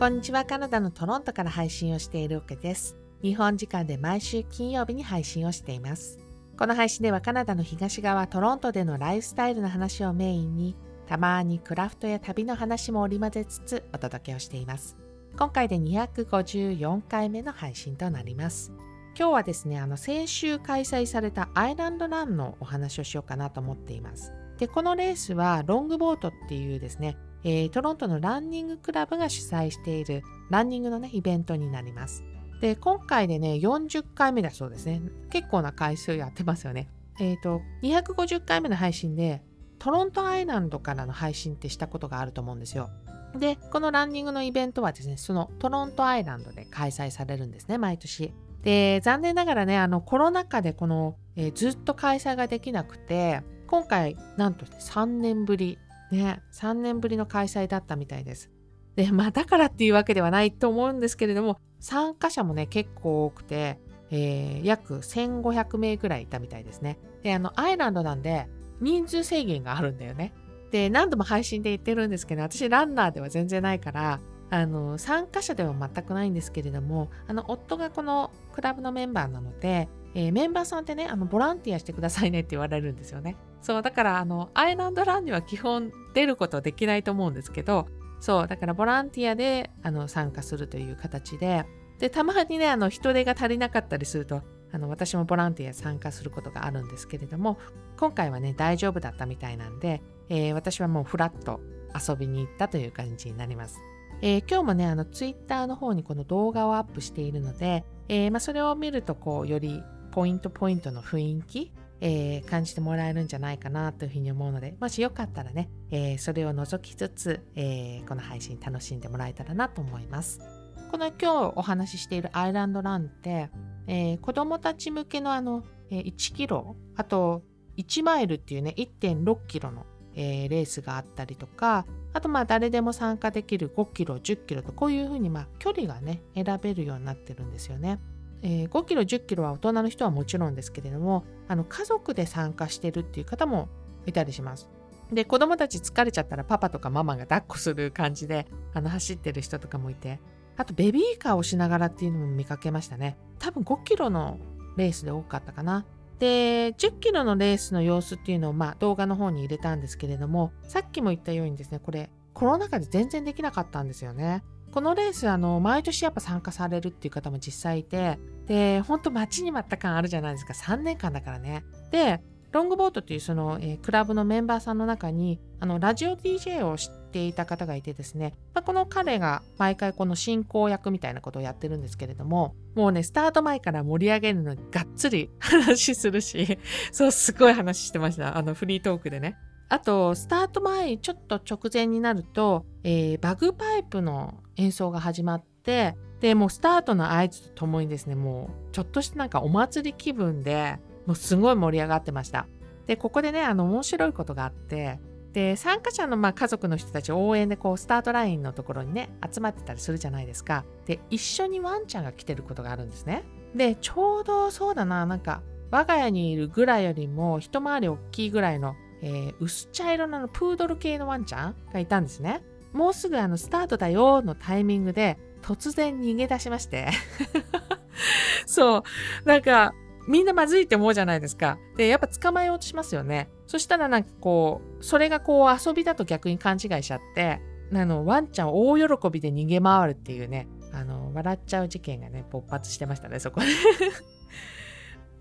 こんにちは、カナダのトロントから配信をしているわけです。日本時間で毎週金曜日に配信をしています。この配信ではカナダの東側トロントでのライフスタイルの話をメインに、たまにクラフトや旅の話も織り交ぜつつお届けをしています。今回で254回目の配信となります。今日はですね、あの先週開催されたアイランドランのお話をしようかなと思っています。で、このレースはロングボートっていうですね、えー、トロントのランニングクラブが主催しているランニングのね、イベントになります。で、今回でね、40回目だそうですね。結構な回数やってますよね。えっ、ー、と、250回目の配信で、トロントアイランドからの配信ってしたことがあると思うんですよ。で、このランニングのイベントはですね、そのトロントアイランドで開催されるんですね、毎年。で、残念ながらね、あのコロナ禍でこの、えー、ずっと開催ができなくて、今回、なんと3年ぶりね、3年ぶりの開催だったみたいです。で、まあだからっていうわけではないと思うんですけれども、参加者もね、結構多くて、えー、約1500名くらいいたみたいですね。で、あの、アイランドなんで人数制限があるんだよね。で、何度も配信で言ってるんですけど、私ランナーでは全然ないから、あの、参加者では全くないんですけれども、あの、夫がこのクラブのメンバーなので、えー、メンバーさんってね、あの、ボランティアしてくださいねって言われるんですよね。そう、だから、あの、アイランドランには基本出ることできないと思うんですけど、そう、だからボランティアで、あの、参加するという形で、で、たまにね、あの、人手が足りなかったりすると、あの、私もボランティア参加することがあるんですけれども、今回はね、大丈夫だったみたいなんで、えー、私はもうフラッと遊びに行ったという感じになります。えー、今日もね、あの、ツイッターの方にこの動画をアップしているので、えー、まあ、それを見ると、こう、よりポイントポイントの雰囲気、えー、感じてもらえるんじゃないかなというふうに思うので、もしよかったらね、えー、それを除きつつ、えー、この配信楽しんでもらえたらなと思います。この今日お話ししているアイランドランって、えー、子供たち向けのあの、え1キロ、あと1マイルっていうね、1.6キロの、えレースがあったりとか、あとまあ誰でも参加できる5キロ、10キロとこういうふうにまあ距離がね、選べるようになってるんですよね。えー、5キロ10キロは大人の人はもちろんですけれどもあの家族で参加してるっていう方もいたりします。で子供たち疲れちゃったらパパとかママが抱っこする感じであの走ってる人とかもいてあとベビーカーをしながらっていうのも見かけましたね。多分5キロのレースで多かったかな。で10キロのレースの様子っていうのをまあ動画の方に入れたんですけれどもさっきも言ったようにですねこれコロナ禍で全然できなかったんですよね。このレース、あの、毎年やっぱ参加されるっていう方も実際いて、で、ほんと待ちに待った感あるじゃないですか。3年間だからね。で、ロングボートっていうその、えー、クラブのメンバーさんの中に、あの、ラジオ DJ を知っていた方がいてですね、まあ、この彼が毎回この進行役みたいなことをやってるんですけれども、もうね、スタート前から盛り上げるのにがっつり話するし、そう、すごい話してました。あの、フリートークでね。あと、スタート前、ちょっと直前になると、えー、バグパイプの演奏が始まって、で、もうスタートの合図とともにですね、もうちょっとしたなんかお祭り気分で、もうすごい盛り上がってました。で、ここでね、あの面白いことがあって、で、参加者のまあ家族の人たち応援でこうスタートラインのところにね、集まってたりするじゃないですか。で、一緒にワンちゃんが来てることがあるんですね。で、ちょうどそうだな、なんか、我が家にいるぐらいよりも一回り大きいぐらいのえー、薄茶色のプードル系のワンちゃんがいたんですね。もうすぐあのスタートだよのタイミングで突然逃げ出しまして そう。なんか、みんなまずいって思うじゃないですか。で、やっぱ捕まえようとしますよね。そしたらなんかこう、それがこう遊びだと逆に勘違いしちゃって、あの、ワンちゃん大喜びで逃げ回るっていうね、あの、笑っちゃう事件がね、勃発してましたね、そこで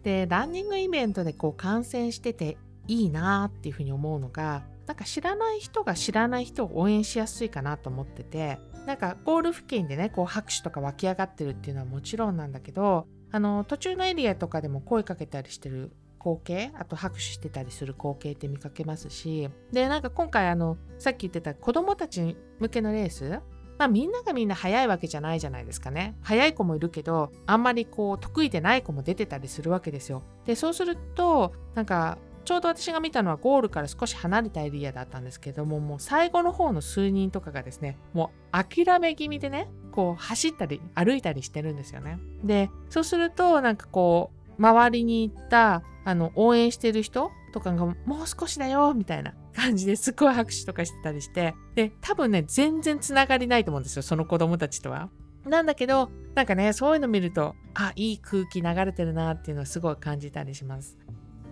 で、ランニングイベントでこう観戦してていいなっていうふうに思うのがなんか知らない人が知らない人を応援しやすいかなと思っててなんかゴール付近でねこう拍手とか湧き上がってるっていうのはもちろんなんだけどあの途中のエリアとかでも声かけたりしてる光景あと拍手してたりする光景って見かけますしでなんか今回あのさっき言ってた子供たち向けのレースまあみんながみんな速いわけじゃないじゃないですかね。速い子もいるけど、あんまりこう得意でない子も出てたりするわけですよ。で、そうすると、なんかちょうど私が見たのはゴールから少し離れたエリアだったんですけども、もう最後の方の数人とかがですね、もう諦め気味でね、こう走ったり歩いたりしてるんですよね。で、そうするとなんかこう、周りに行ったあの応援してる人とかがもう少しだよみたいな感じですごい拍手とかしてたりして、で、多分ね、全然つながりないと思うんですよ、その子供たちとは。なんだけど、なんかね、そういうの見ると、あ、いい空気流れてるなっていうのをすごい感じたりします。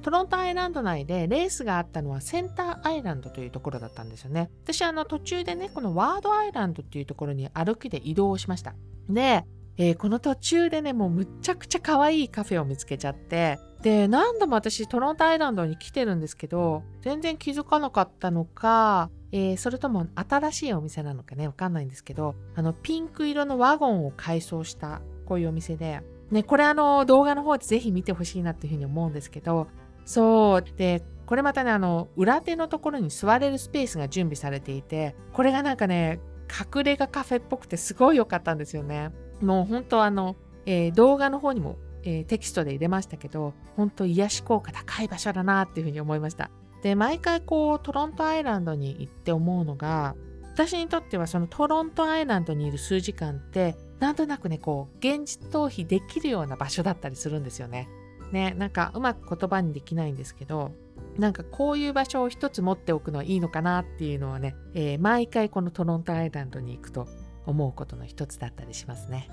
トロントアイランド内でレースがあったのはセンターアイランドというところだったんですよね。私あの途中でね、このワードアイランドっていうところに歩きで移動しました。で、えー、この途中でね、もうむちゃくちゃ可愛いカフェを見つけちゃって、で、何度も私トロントアイランドに来てるんですけど、全然気づかなかったのか、えー、それとも新しいお店なのかね、わかんないんですけど、あの、ピンク色のワゴンを改装したこういうお店で、ね、これあの動画の方でぜひ見てほしいなっていうふうに思うんですけど、そう。で、これまたね、あの、裏手のところに座れるスペースが準備されていて、これがなんかね、隠れ家カフェっぽくてすごい良かったんですよね。もう本当あの、えー、動画の方にも、えー、テキストで入れましたけど、本当癒し効果高い場所だなっていうふうに思いました。で、毎回こう、トロントアイランドに行って思うのが、私にとってはそのトロントアイランドにいる数時間って、なんとなくね、こう、現実逃避できるような場所だったりするんですよね。ね、なんかうまく言葉にできないんですけど、なんかこういう場所を一つ持っておくのはいいのかなっていうのはね、えー、毎回このトロントアイランドに行くと思うことの一つだったりしますね。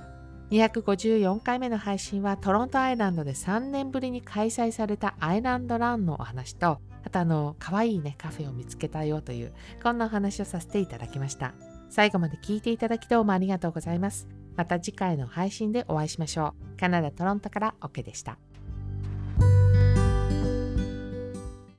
254回目の配信はトロントアイランドで3年ぶりに開催されたアイランドランのお話と、あとあの、可愛いね、カフェを見つけたよという、こんなお話をさせていただきました。最後まで聞いていただきどうもありがとうございます。また次回の配信でお会いしましょう。カナダ・トロントからオケでした。